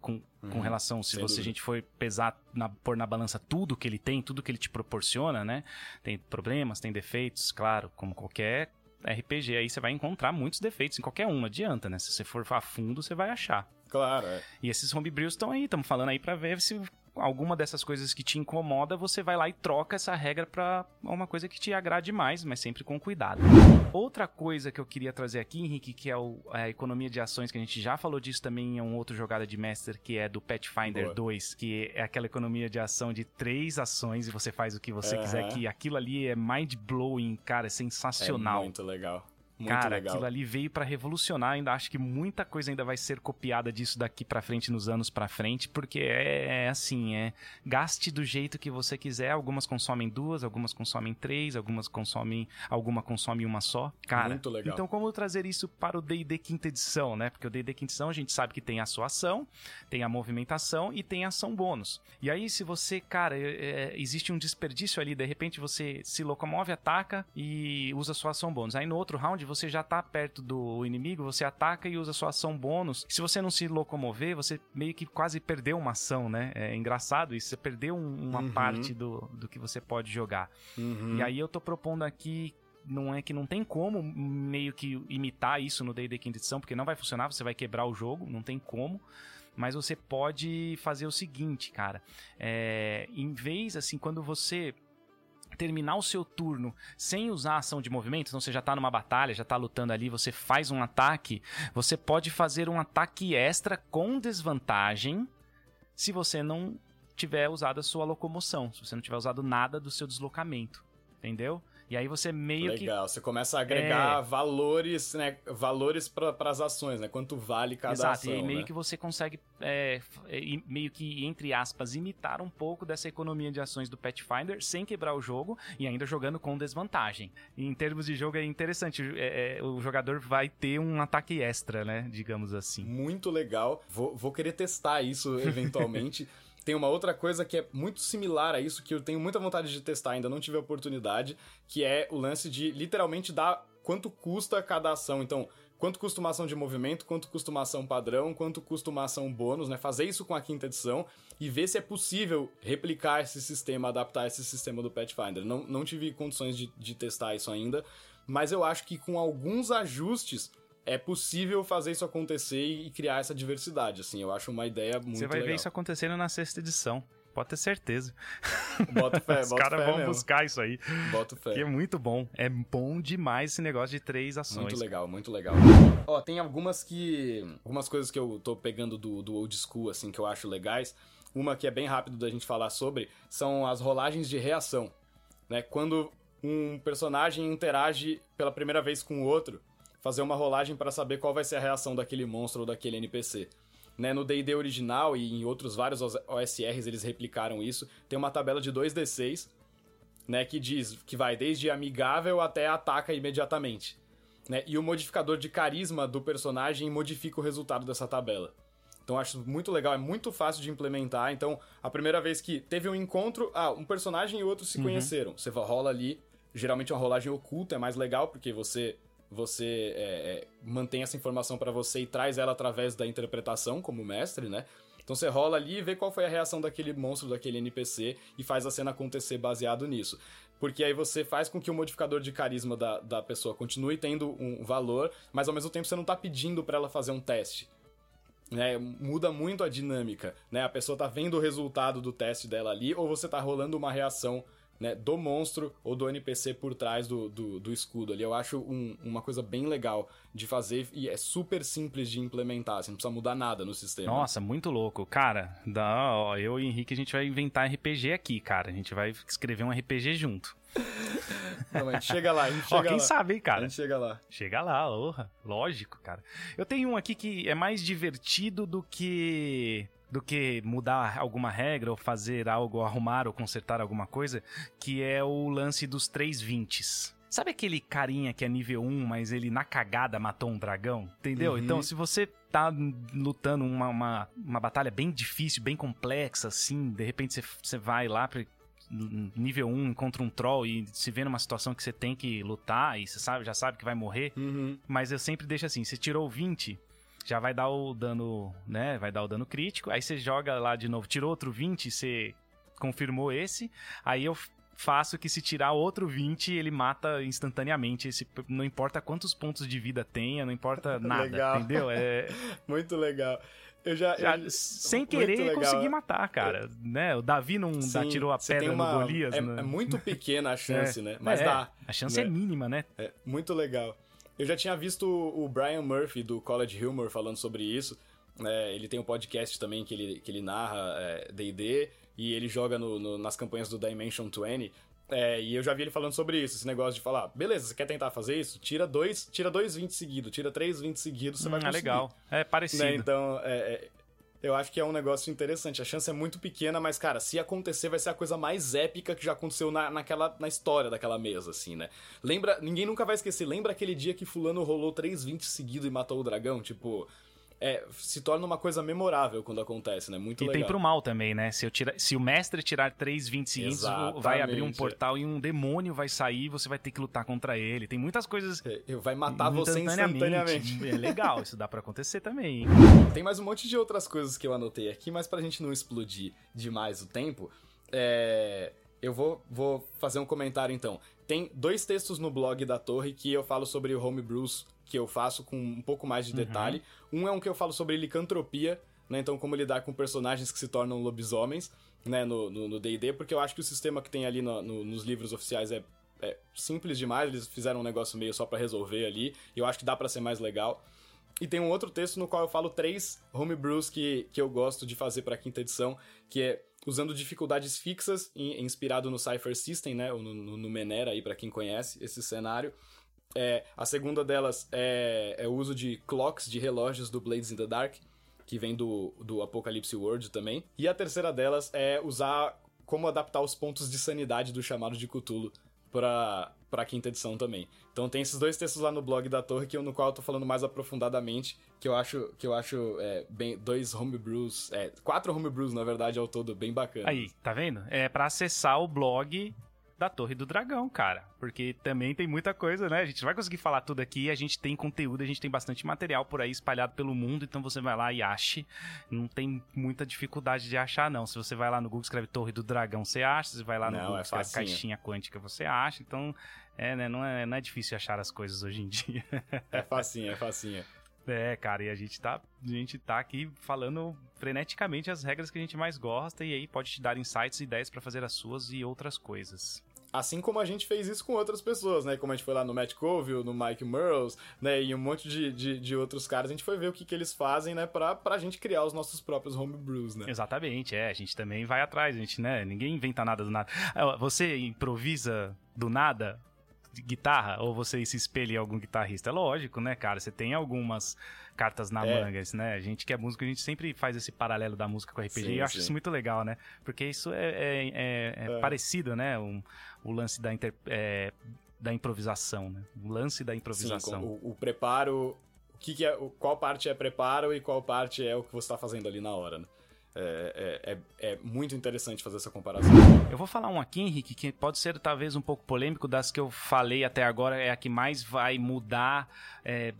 Com, com uhum, relação, se você a gente for pesar, na, pôr na balança tudo que ele tem, tudo que ele te proporciona, né? Tem problemas, tem defeitos, claro, como qualquer RPG aí você vai encontrar muitos defeitos em qualquer um, não adianta, né? Se você for a fundo, você vai achar. Claro, é. E esses homebrews estão aí, estamos falando aí para ver se alguma dessas coisas que te incomoda, você vai lá e troca essa regra para uma coisa que te agrade mais, mas sempre com cuidado. Outra coisa que eu queria trazer aqui, Henrique, que é o, a economia de ações, que a gente já falou disso também em um outro jogada de Master, que é do Pathfinder Boa. 2, que é aquela economia de ação de três ações e você faz o que você uhum. quiser, que aquilo ali é mind-blowing, cara, é sensacional. É muito legal. Muito Cara, legal. aquilo ali veio para revolucionar. Ainda acho que muita coisa ainda vai ser copiada disso daqui para frente, nos anos para frente, porque é, é, assim, é gaste do jeito que você quiser. Algumas consomem duas, algumas consomem três, algumas consomem, alguma consome uma só. Cara, muito legal. Então como trazer isso para o D&D quinta edição, né? Porque o D&D quinta edição a gente sabe que tem a sua ação, tem a movimentação e tem a ação bônus. E aí se você, cara, é, é, existe um desperdício ali, de repente você se locomove, ataca e usa sua ação bônus. Aí no outro round você já tá perto do inimigo, você ataca e usa sua ação bônus. Se você não se locomover, você meio que quase perdeu uma ação, né? É engraçado isso, você perdeu uma uhum. parte do, do que você pode jogar. Uhum. E aí eu tô propondo aqui não é que não tem como meio que imitar isso no D&D quinta edição, porque não vai funcionar, você vai quebrar o jogo, não tem como. Mas você pode fazer o seguinte, cara. É, em vez, assim, quando você terminar o seu turno sem usar ação de movimento, então você já está numa batalha, já está lutando ali, você faz um ataque, você pode fazer um ataque extra com desvantagem se você não tiver usado a sua locomoção, se você não tiver usado nada do seu deslocamento, entendeu? E aí você meio Legal, que. Legal, você começa a agregar é... valores, né? Valores para as ações, né? Quanto vale cada Exato, ação. E aí meio né? que você consegue, é, meio que, entre aspas, imitar um pouco dessa economia de ações do Pathfinder sem quebrar o jogo e ainda jogando com desvantagem. E em termos de jogo é interessante, é, é, o jogador vai ter um ataque extra, né? Digamos assim. Muito legal. Vou, vou querer testar isso eventualmente. Tem uma outra coisa que é muito similar a isso, que eu tenho muita vontade de testar, ainda não tive a oportunidade, que é o lance de literalmente dar quanto custa cada ação. Então, quanto custa uma ação de movimento, quanto custa uma ação padrão, quanto custa uma ação bônus, né? Fazer isso com a quinta edição e ver se é possível replicar esse sistema, adaptar esse sistema do Pathfinder. Não, não tive condições de, de testar isso ainda, mas eu acho que com alguns ajustes é possível fazer isso acontecer e criar essa diversidade, assim. Eu acho uma ideia muito Você vai legal. ver isso acontecendo na sexta edição. Pode ter certeza. Bota fé, Os caras vão mesmo. buscar isso aí. Bota fé. Que é muito bom. É bom demais esse negócio de três ações. Muito legal, muito legal. Ó, tem algumas que... Algumas coisas que eu tô pegando do, do old school, assim, que eu acho legais. Uma que é bem rápido da gente falar sobre são as rolagens de reação. Né? Quando um personagem interage pela primeira vez com o outro, fazer uma rolagem para saber qual vai ser a reação daquele monstro ou daquele NPC. Né, no D&D original e em outros vários OSRs eles replicaram isso. Tem uma tabela de 2d6 né, que diz que vai desde amigável até ataca imediatamente. Né? E o modificador de carisma do personagem modifica o resultado dessa tabela. Então acho muito legal, é muito fácil de implementar. Então, a primeira vez que teve um encontro, ah, um personagem e outro se uhum. conheceram. Você rola ali, geralmente é uma rolagem oculta, é mais legal porque você você é, é, mantém essa informação para você e traz ela através da interpretação como mestre, né? Então você rola ali e vê qual foi a reação daquele monstro, daquele NPC e faz a cena acontecer baseado nisso. Porque aí você faz com que o modificador de carisma da, da pessoa continue tendo um valor, mas ao mesmo tempo você não tá pedindo para ela fazer um teste. Né, muda muito a dinâmica, né? A pessoa tá vendo o resultado do teste dela ali, ou você tá rolando uma reação né, do monstro ou do NPC por trás do, do, do escudo ali. Eu acho um, uma coisa bem legal de fazer e é super simples de implementar, você não precisa mudar nada no sistema. Nossa, muito louco. Cara, dá, ó, eu e o Henrique a gente vai inventar RPG aqui, cara. A gente vai escrever um RPG junto. Não, gente chega lá, a gente chega Ó, quem lá. sabe, hein, cara? A gente chega lá. Chega lá, orra. Lógico, cara. Eu tenho um aqui que é mais divertido do que do que mudar alguma regra ou fazer algo, ou arrumar ou consertar alguma coisa, que é o lance dos 320s. Sabe aquele carinha que é nível 1, mas ele na cagada matou um dragão? Entendeu? Uhum. Então, se você tá lutando uma, uma, uma, batalha bem difícil, bem complexa, assim, de repente você, você vai lá pra nível 1 encontra um troll e se vê numa situação que você tem que lutar e você sabe, já sabe que vai morrer, uhum. mas eu sempre deixo assim, você tirou 20, já vai dar o dano, né? Vai dar o dano crítico. Aí você joga lá de novo, tirou outro 20, você confirmou esse. Aí eu faço que se tirar outro 20, ele mata instantaneamente. Esse, não importa quantos pontos de vida tenha, não importa nada, entendeu? É muito legal. Eu já, já eu, sem querer consegui matar, cara, é. né? O Davi não Sim, dá, tirou a pedra uma, no Golias, é, né? é muito pequena a chance, é, né? Mas é, dá. A chance é né? é mínima, né? É muito legal. Eu já tinha visto o Brian Murphy do College Humor falando sobre isso. É, ele tem um podcast também que ele, que ele narra D&D é, e ele joga no, no, nas campanhas do Dimension 20. É, e eu já vi ele falando sobre isso, esse negócio de falar, beleza, você quer tentar fazer isso? Tira dois, tira dois 20 seguidos, tira três 20 seguidos, você hum, vai conseguir. É legal, é parecido. Né? Então, é, é eu acho que é um negócio interessante. A chance é muito pequena, mas, cara, se acontecer, vai ser a coisa mais épica que já aconteceu na, naquela, na história daquela mesa, assim, né? Lembra, ninguém nunca vai esquecer, lembra aquele dia que fulano rolou 3-20 seguido e matou o dragão? Tipo, é, se torna uma coisa memorável quando acontece, né? Muito e legal. E tem pro mal também, né? Se, eu tira, se o mestre tirar 3 20 seguintes, vai abrir um portal e um demônio vai sair e você vai ter que lutar contra ele. Tem muitas coisas. É, vai matar você instantaneamente. É legal, isso dá para acontecer também. Tem mais um monte de outras coisas que eu anotei aqui, mas pra gente não explodir demais o tempo, é... eu vou, vou fazer um comentário então. Tem dois textos no blog da Torre que eu falo sobre o homebrews que eu faço com um pouco mais de uhum. detalhe. Um é um que eu falo sobre licantropia, né? Então, como lidar com personagens que se tornam lobisomens, né? No D&D, porque eu acho que o sistema que tem ali no, no, nos livros oficiais é, é, simples demais. Eles fizeram um negócio meio só para resolver ali. E eu acho que dá para ser mais legal. E tem um outro texto no qual eu falo três homebrews que, que eu gosto de fazer para quinta edição, que é usando dificuldades fixas, inspirado no Cypher System, né? No, no, no Menera aí, para quem conhece esse cenário. É, a segunda delas é, é, o uso de clocks, de relógios do Blades in the Dark, que vem do, do Apocalypse World também. E a terceira delas é usar como adaptar os pontos de sanidade do chamado de Cthulhu para a quinta edição também. Então tem esses dois textos lá no blog da Torre que no qual eu tô falando mais aprofundadamente, que eu acho que eu acho é, bem dois homebrews, é, quatro homebrews na verdade ao todo bem bacana. Aí, tá vendo? É para acessar o blog da Torre do Dragão, cara. Porque também tem muita coisa, né? A gente não vai conseguir falar tudo aqui, a gente tem conteúdo, a gente tem bastante material por aí espalhado pelo mundo, então você vai lá e ache. Não tem muita dificuldade de achar, não. Se você vai lá no Google escreve Torre do Dragão, você acha. Se você vai lá no não, Google é escreve. Caixinha Quântica, você acha. Então, é, né? Não é, não é difícil achar as coisas hoje em dia. é facinho, é facinho. É, cara, e a gente tá, a gente tá aqui falando freneticamente as regras que a gente mais gosta e aí pode te dar insights e ideias para fazer as suas e outras coisas. Assim como a gente fez isso com outras pessoas, né? Como a gente foi lá no Matt Colville, no Mike Merles, né? E um monte de, de, de, outros caras, a gente foi ver o que, que eles fazem, né? Pra, pra gente criar os nossos próprios homebrews, né? Exatamente, é. A gente também vai atrás, a gente, né? Ninguém inventa nada do nada. Você improvisa do nada? Guitarra? Ou você se espelha em algum guitarrista? É lógico, né, cara? Você tem algumas cartas na é. manga, né? A gente que é músico, a gente sempre faz esse paralelo da música com o RPG sim, e eu acho sim. isso muito legal, né? Porque isso é, é, é, é, é. parecido, né? Um, o lance da, inter, é, da improvisação, né? O lance da improvisação. Sim, o, o preparo, o que, que, é, qual parte é preparo e qual parte é o que você está fazendo ali na hora, né? É, é, é, é, muito interessante fazer essa comparação. Eu vou falar um aqui, Henrique, que pode ser talvez um pouco polêmico, das que eu falei até agora, é a que mais vai mudar é,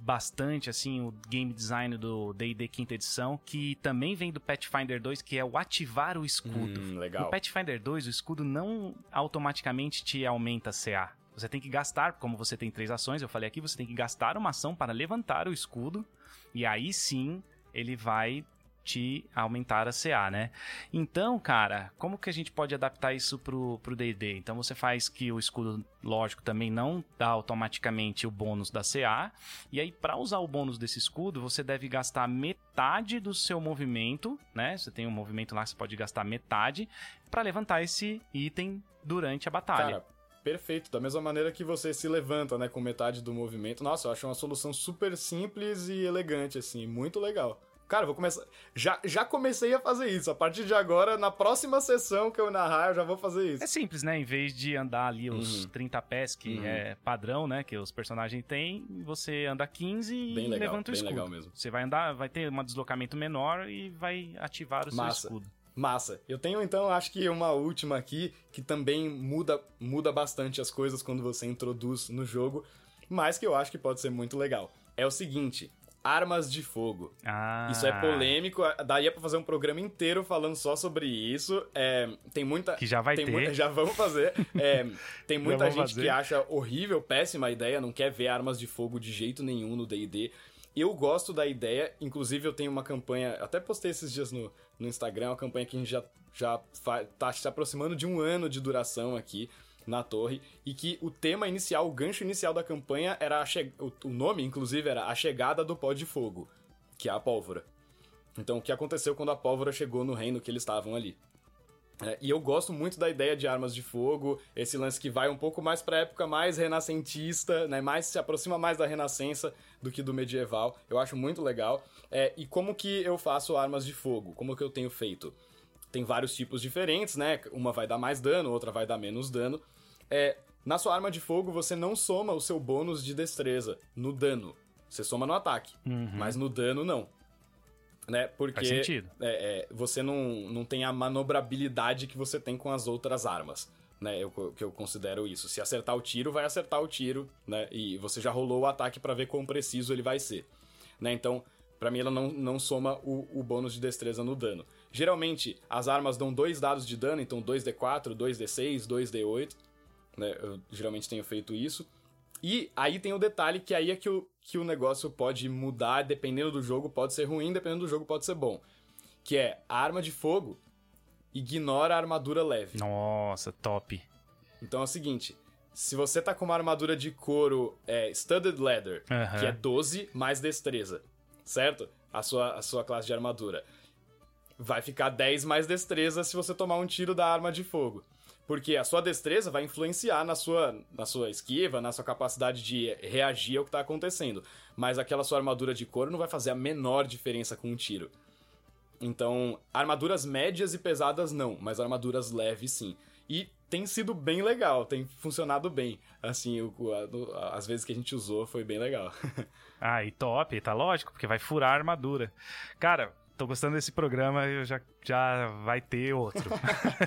bastante assim o game design do D&D quinta edição, que também vem do Pathfinder 2, que é o ativar o escudo. Hum, legal. No Pathfinder 2, o escudo não automaticamente te aumenta CA. Você tem que gastar, como você tem três ações, eu falei aqui, você tem que gastar uma ação para levantar o escudo, e aí sim ele vai te aumentar a CA, né? Então, cara, como que a gente pode adaptar isso pro, pro D&D? Então você faz que o escudo, lógico, também não dá automaticamente o bônus da CA, e aí para usar o bônus desse escudo, você deve gastar metade do seu movimento, né? Você tem um movimento lá que você pode gastar metade para levantar esse item durante a batalha. Cara, perfeito. Da mesma maneira que você se levanta, né, com metade do movimento. Nossa, eu acho uma solução super simples e elegante, assim, muito legal. Cara, vou começar. Já, já comecei a fazer isso. A partir de agora, na próxima sessão que eu narrar, eu já vou fazer isso. É simples, né? Em vez de andar ali os uhum. 30 pés, que uhum. é padrão, né? Que os personagens têm, você anda 15 bem e legal, levanta o escudo. Legal mesmo. Você vai andar, vai ter um deslocamento menor e vai ativar o Massa. seu escudo. Massa. Eu tenho então, acho que uma última aqui que também muda, muda bastante as coisas quando você introduz no jogo, mas que eu acho que pode ser muito legal. É o seguinte: armas de fogo. Ah. Isso é polêmico, daria para fazer um programa inteiro falando só sobre isso. É, tem muita. Que já vai ter. Muita, já vamos fazer. É, tem muita gente fazer. que acha horrível, péssima a ideia, não quer ver armas de fogo de jeito nenhum no DD. Eu gosto da ideia, inclusive eu tenho uma campanha, até postei esses dias no, no Instagram, uma campanha que a gente já, já tá se aproximando de um ano de duração aqui na torre e que o tema inicial, o gancho inicial da campanha era che... o nome, inclusive, era a chegada do pó de fogo, que é a pólvora. Então, o que aconteceu quando a pólvora chegou no reino que eles estavam ali? É, e eu gosto muito da ideia de armas de fogo, esse lance que vai um pouco mais pra época mais renascentista, né? Mais se aproxima mais da renascença do que do medieval. Eu acho muito legal. É, e como que eu faço armas de fogo? Como que eu tenho feito? Tem vários tipos diferentes, né? Uma vai dar mais dano, outra vai dar menos dano é, na sua arma de fogo você não soma o seu bônus de destreza no dano. Você soma no ataque, uhum. mas no dano não. Né? Porque é, é, você não, não tem a manobrabilidade que você tem com as outras armas. Né, eu, que eu considero isso. Se acertar o tiro, vai acertar o tiro, né? E você já rolou o ataque para ver quão preciso ele vai ser. Né? Então, para mim, ela não, não soma o, o bônus de destreza no dano. Geralmente, as armas dão dois dados de dano, então 2d4, 2d6, 2d8 né? Eu geralmente tenho feito isso. E aí tem o detalhe que aí é que o, que o negócio pode mudar, dependendo do jogo, pode ser ruim, dependendo do jogo, pode ser bom. Que é a arma de fogo ignora a armadura leve. Nossa, top. Então é o seguinte: se você tá com uma armadura de couro é, Studded Leather, uhum. que é 12 mais destreza, certo? A sua, a sua classe de armadura. Vai ficar 10 mais destreza se você tomar um tiro da arma de fogo. Porque a sua destreza vai influenciar na sua, na sua esquiva, na sua capacidade de reagir ao que está acontecendo. Mas aquela sua armadura de couro não vai fazer a menor diferença com um tiro. Então, armaduras médias e pesadas não, mas armaduras leves sim. E tem sido bem legal, tem funcionado bem. Assim, o, a, as vezes que a gente usou foi bem legal. ah, e top, tá lógico, porque vai furar a armadura. Cara, tô gostando desse programa, eu já, já vai ter outro.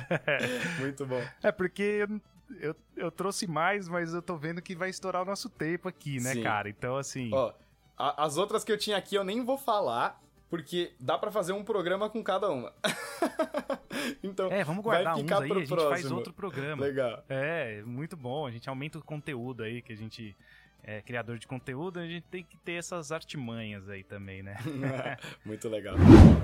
Muito bom. É porque eu, eu trouxe mais, mas eu tô vendo que vai estourar o nosso tempo aqui, né, Sim. cara? Então, assim. Ó, a, as outras que eu tinha aqui eu nem vou falar, porque dá para fazer um programa com cada uma. então, é, vamos guardar vai ficar uns aí, pro a gente próximo. faz outro programa. Legal. É, muito bom, a gente aumenta o conteúdo aí que a gente é, criador de conteúdo, a gente tem que ter essas artimanhas aí também, né? Muito legal.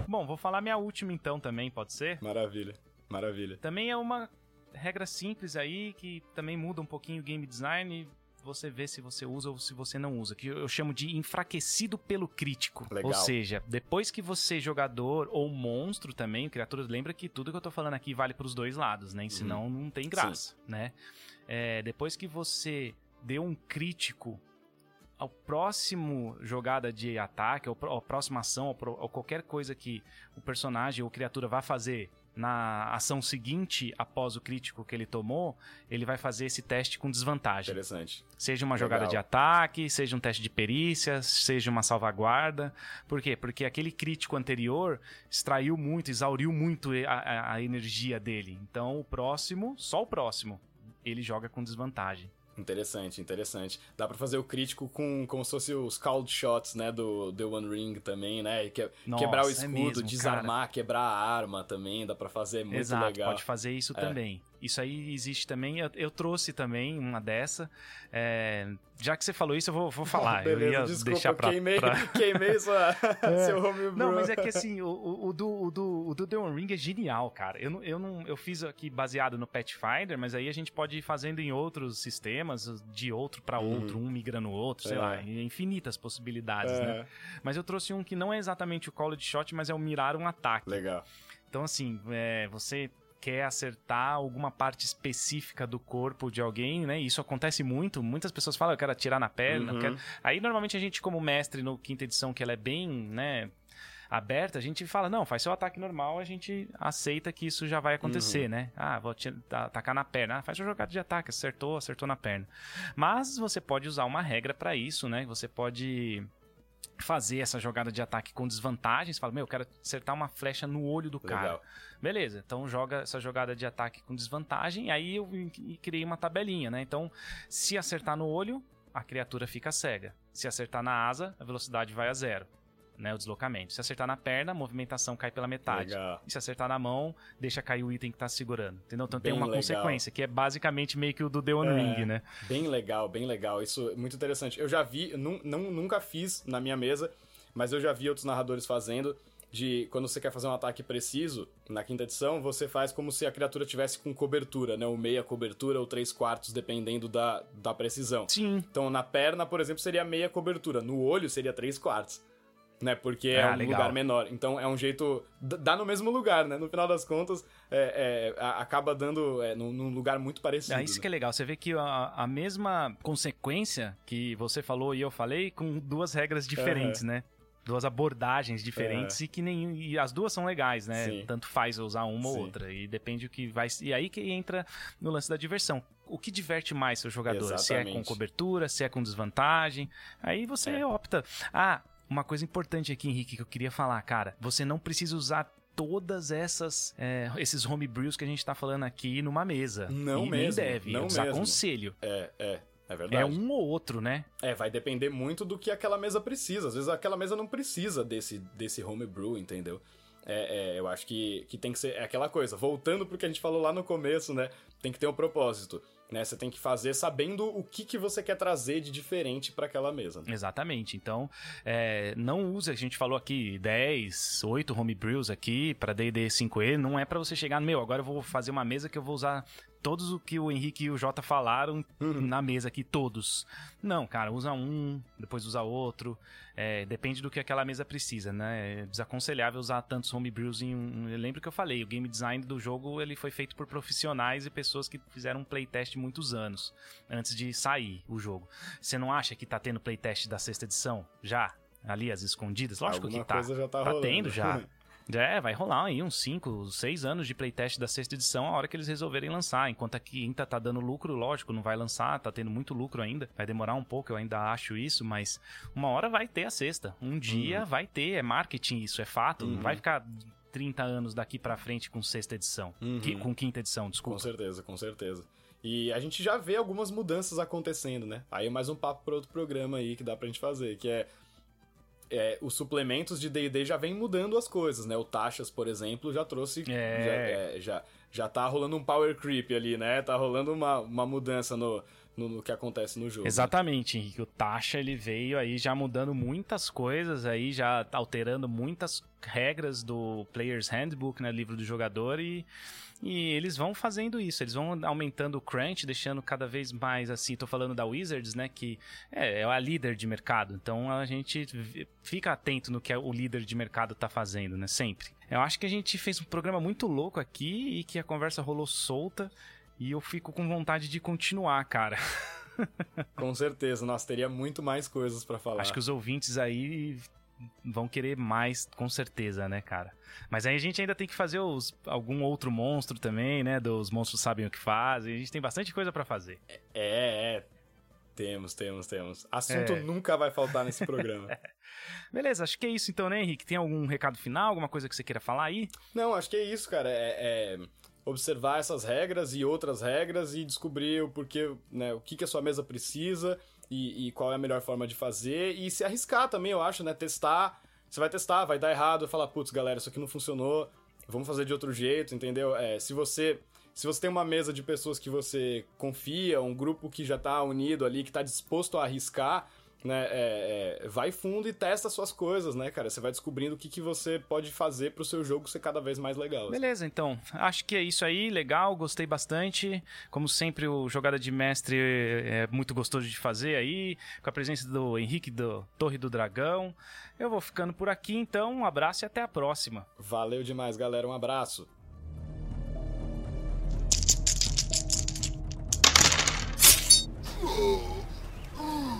Bom, vou falar minha última então também, pode ser? Maravilha, maravilha. Também é uma regra simples aí que também muda um pouquinho o game design. você vê se você usa ou se você não usa, que eu chamo de enfraquecido pelo crítico. Legal. Ou seja, depois que você, jogador ou monstro também, criatura, lembra que tudo que eu tô falando aqui vale pros dois lados, né? E senão não tem graça, né? É, depois que você deu um crítico ao próximo jogada de ataque, ou a próxima ação, ou, qualquer coisa que o personagem ou criatura vá fazer na ação seguinte após o crítico que ele tomou, ele vai fazer esse teste com desvantagem. Interessante. Seja uma Legal. jogada de ataque, seja um teste de perícia, seja uma salvaguarda. Por quê? Porque aquele crítico anterior extraiu muito, exauriu muito a, a- a energia dele. Então o próximo, só o próximo, ele joga com desvantagem. Interessante, interessante. Dá pra fazer o crítico com como se fosse os called shots, né, do The One Ring também, né? Que- Nossa, quebrar o é escudo, mesmo, desarmar, quebrar a arma também, dá pra fazer, é muito Exato, legal. pode fazer isso É. também. Isso aí existe também. Eu, eu trouxe também uma dessa. É, já que você falou isso, eu vou, vou falar. eu Beleza, ia desculpa, deixar pra, queimei, pra- queimei sua, seu homebrew. Não, mas é que assim, o, o, o do, o, do, o do The One Ring é genial, cara. Eu, eu, não, eu fiz aqui baseado no Pathfinder, mas aí a gente pode ir fazendo em outros sistemas, de outro pra outro, um migra no outro, sei É. lá, infinitas possibilidades, É, né? Mas eu trouxe um que não é exatamente o Call de Shot, mas é o mirar um ataque. Legal. Então, assim, é, você quer acertar alguma parte específica do corpo de alguém, né? E Isso acontece muito. Muitas pessoas falam, eu quero atirar na perna. Uhum. quero-" Aí, normalmente, a gente, como mestre no quinta edição, que ela é bem, né? Aberta, a gente fala, não, faz seu ataque normal, a gente aceita que isso já vai acontecer, Uhum. né? Ah, vou ta- atacar na perna. Ah, faz sua jogada de ataque, acertou, acertou na perna. Mas você pode usar uma regra pra isso, né? Você pode fazer essa jogada de ataque com desvantagens. Fala, meu, eu quero acertar uma flecha no olho do cara. Legal. Beleza, então joga essa jogada de ataque com desvantagem. Aí eu e criei uma tabelinha, né? Então, se acertar no olho, a criatura fica cega. Se acertar na asa, a velocidade vai a zero, né? O deslocamento. Se acertar na perna, a movimentação cai pela metade. Legal. E se acertar na mão, deixa cair o item que tá segurando. Entendeu? Então tem Bem uma legal. consequência, que é basicamente meio que o do The One É. Ring, né? Bem legal, bem legal. Isso é muito interessante. Eu já vi, não, nunca fiz na minha mesa, mas eu já vi outros narradores fazendo. De quando você quer fazer um ataque preciso, na quinta edição, você faz como se a criatura tivesse com cobertura, né? Ou meia cobertura ou três quartos, dependendo da, da precisão. Sim. Então, na perna, por exemplo, seria meia cobertura. No olho, seria três quartos. Né? Porque é Ah, um legal. lugar menor. Então, é um jeito... Dá no mesmo lugar, né? No final das contas, é, é, acaba dando é, num, num lugar muito parecido. É isso né? que é legal. Você vê que a, a mesma consequência que você falou e eu falei, com duas regras diferentes, né? Duas abordagens diferentes e que nem e as duas são legais, né? Sim. Tanto faz usar uma ou Sim. outra e depende o que vai e aí que entra no lance da diversão. O que diverte mais seu jogador? Se é com Exatamente. cobertura, se é com desvantagem, aí você É. opta. Ah, uma coisa importante aqui, Henrique, que eu queria falar, cara, você não precisa usar todas essas é, esses homebrews que a gente tá falando aqui numa mesa. Não e mesmo, Nem deve. não eu mesmo. desaconselho. É, é. É É verdade. um ou outro, né? É, vai depender muito do que aquela mesa precisa. Às vezes aquela mesa não precisa desse, desse homebrew, entendeu? É, é, eu acho que, que tem que ser é aquela coisa. Voltando pro que a gente falou lá no começo, né? Tem que ter um propósito. Né? Você tem que fazer sabendo o que, que você quer trazer de diferente para aquela mesa. né? Exatamente. Então, é, não use, a gente falou aqui 10, 8 homebrews aqui para D&D 5e, não é para você chegar no meu, agora eu vou fazer uma mesa que eu vou usar todos o que o Henrique e o Jota falaram na mesa aqui, todos. Não, cara, usa um, depois usa outro, é, depende do que aquela mesa precisa, né? É desaconselhável usar tantos homebrews em um... Eu lembro que eu falei, o game design do jogo ele foi feito por profissionais e pessoas que fizeram um playtest muitos anos antes de sair o jogo. Você não acha que tá tendo playtest da sexta edição? Já? Ali, as escondidas? Lógico Alguma que tá. tá tá rolando. tendo já. É, vai rolar aí uns 5, 6 anos de playtest da sexta edição a hora que eles resolverem lançar. Enquanto a quinta tá dando lucro, lógico, não vai lançar, tá tendo muito lucro ainda. Vai demorar um pouco, eu ainda acho isso, mas uma hora vai ter a sexta. Um dia vai ter, é marketing isso, é fato. Não Uhum. vai ficar 30 anos daqui pra frente com sexta edição. Uhum. Que- com quinta edição, Com desculpa. certeza, com certeza. E a gente já vê algumas mudanças acontecendo, né? Aí mais um papo para outro programa aí que dá pra gente fazer, que é, é, os suplementos de D&D já vem mudando as coisas, né? O Taxas, por exemplo, já trouxe... É. Já, é, já, já tá rolando um power creep ali, né? Tá rolando uma, uma mudança no, no, no, que acontece no jogo. Exatamente, Henrique. O Tasha ele veio aí já mudando muitas coisas, aí já alterando muitas regras do Player's Handbook, né, livro do jogador e e eles vão fazendo isso, eles vão aumentando o crunch, deixando cada vez mais assim. Tô falando da Wizards, né? Que é, é a líder de mercado. Então a gente fica atento no que o líder de mercado tá fazendo, né? Sempre. Eu acho que a gente fez um programa muito louco aqui e que a conversa rolou solta. E eu fico com vontade de continuar, cara. Com certeza, nós teria muito mais coisas para falar. Acho que os ouvintes aí vão querer mais, com certeza, né, cara? Mas aí a gente ainda tem que fazer os, algum outro monstro também, né? Dos monstros sabem o que fazem. A gente tem bastante coisa para fazer. É, é. Temos, temos, temos. Assunto é. nunca vai faltar nesse programa. Beleza, acho que é isso então, né, Henrique? Tem algum recado final, alguma coisa que você queira falar aí? Não, acho que é isso, cara. é... é observar essas regras e outras regras e descobrir o porquê, né, o que, que a sua mesa precisa e, e, qual é a melhor forma de fazer e se arriscar também, eu acho, né? Testar. Você vai testar, vai dar errado, falar, putz, galera, isso aqui não funcionou, vamos fazer de outro jeito, entendeu? É, se você. Se você tem uma mesa de pessoas que você confia, um grupo que já tá unido ali, que tá disposto a arriscar, né, é, é, vai fundo e testa suas coisas, né, cara? Você vai descobrindo o que, que você pode fazer pro seu jogo ser cada vez mais legal. Assim. Beleza, assim. então. Acho que é isso aí, legal, gostei bastante. Como sempre, o Jogada de Mestre é, é muito gostoso de fazer aí, com a presença do Henrique do Torre do Dragão. Eu vou ficando por aqui, então, um abraço e até a próxima. Valeu demais, galera, um abraço. Oh!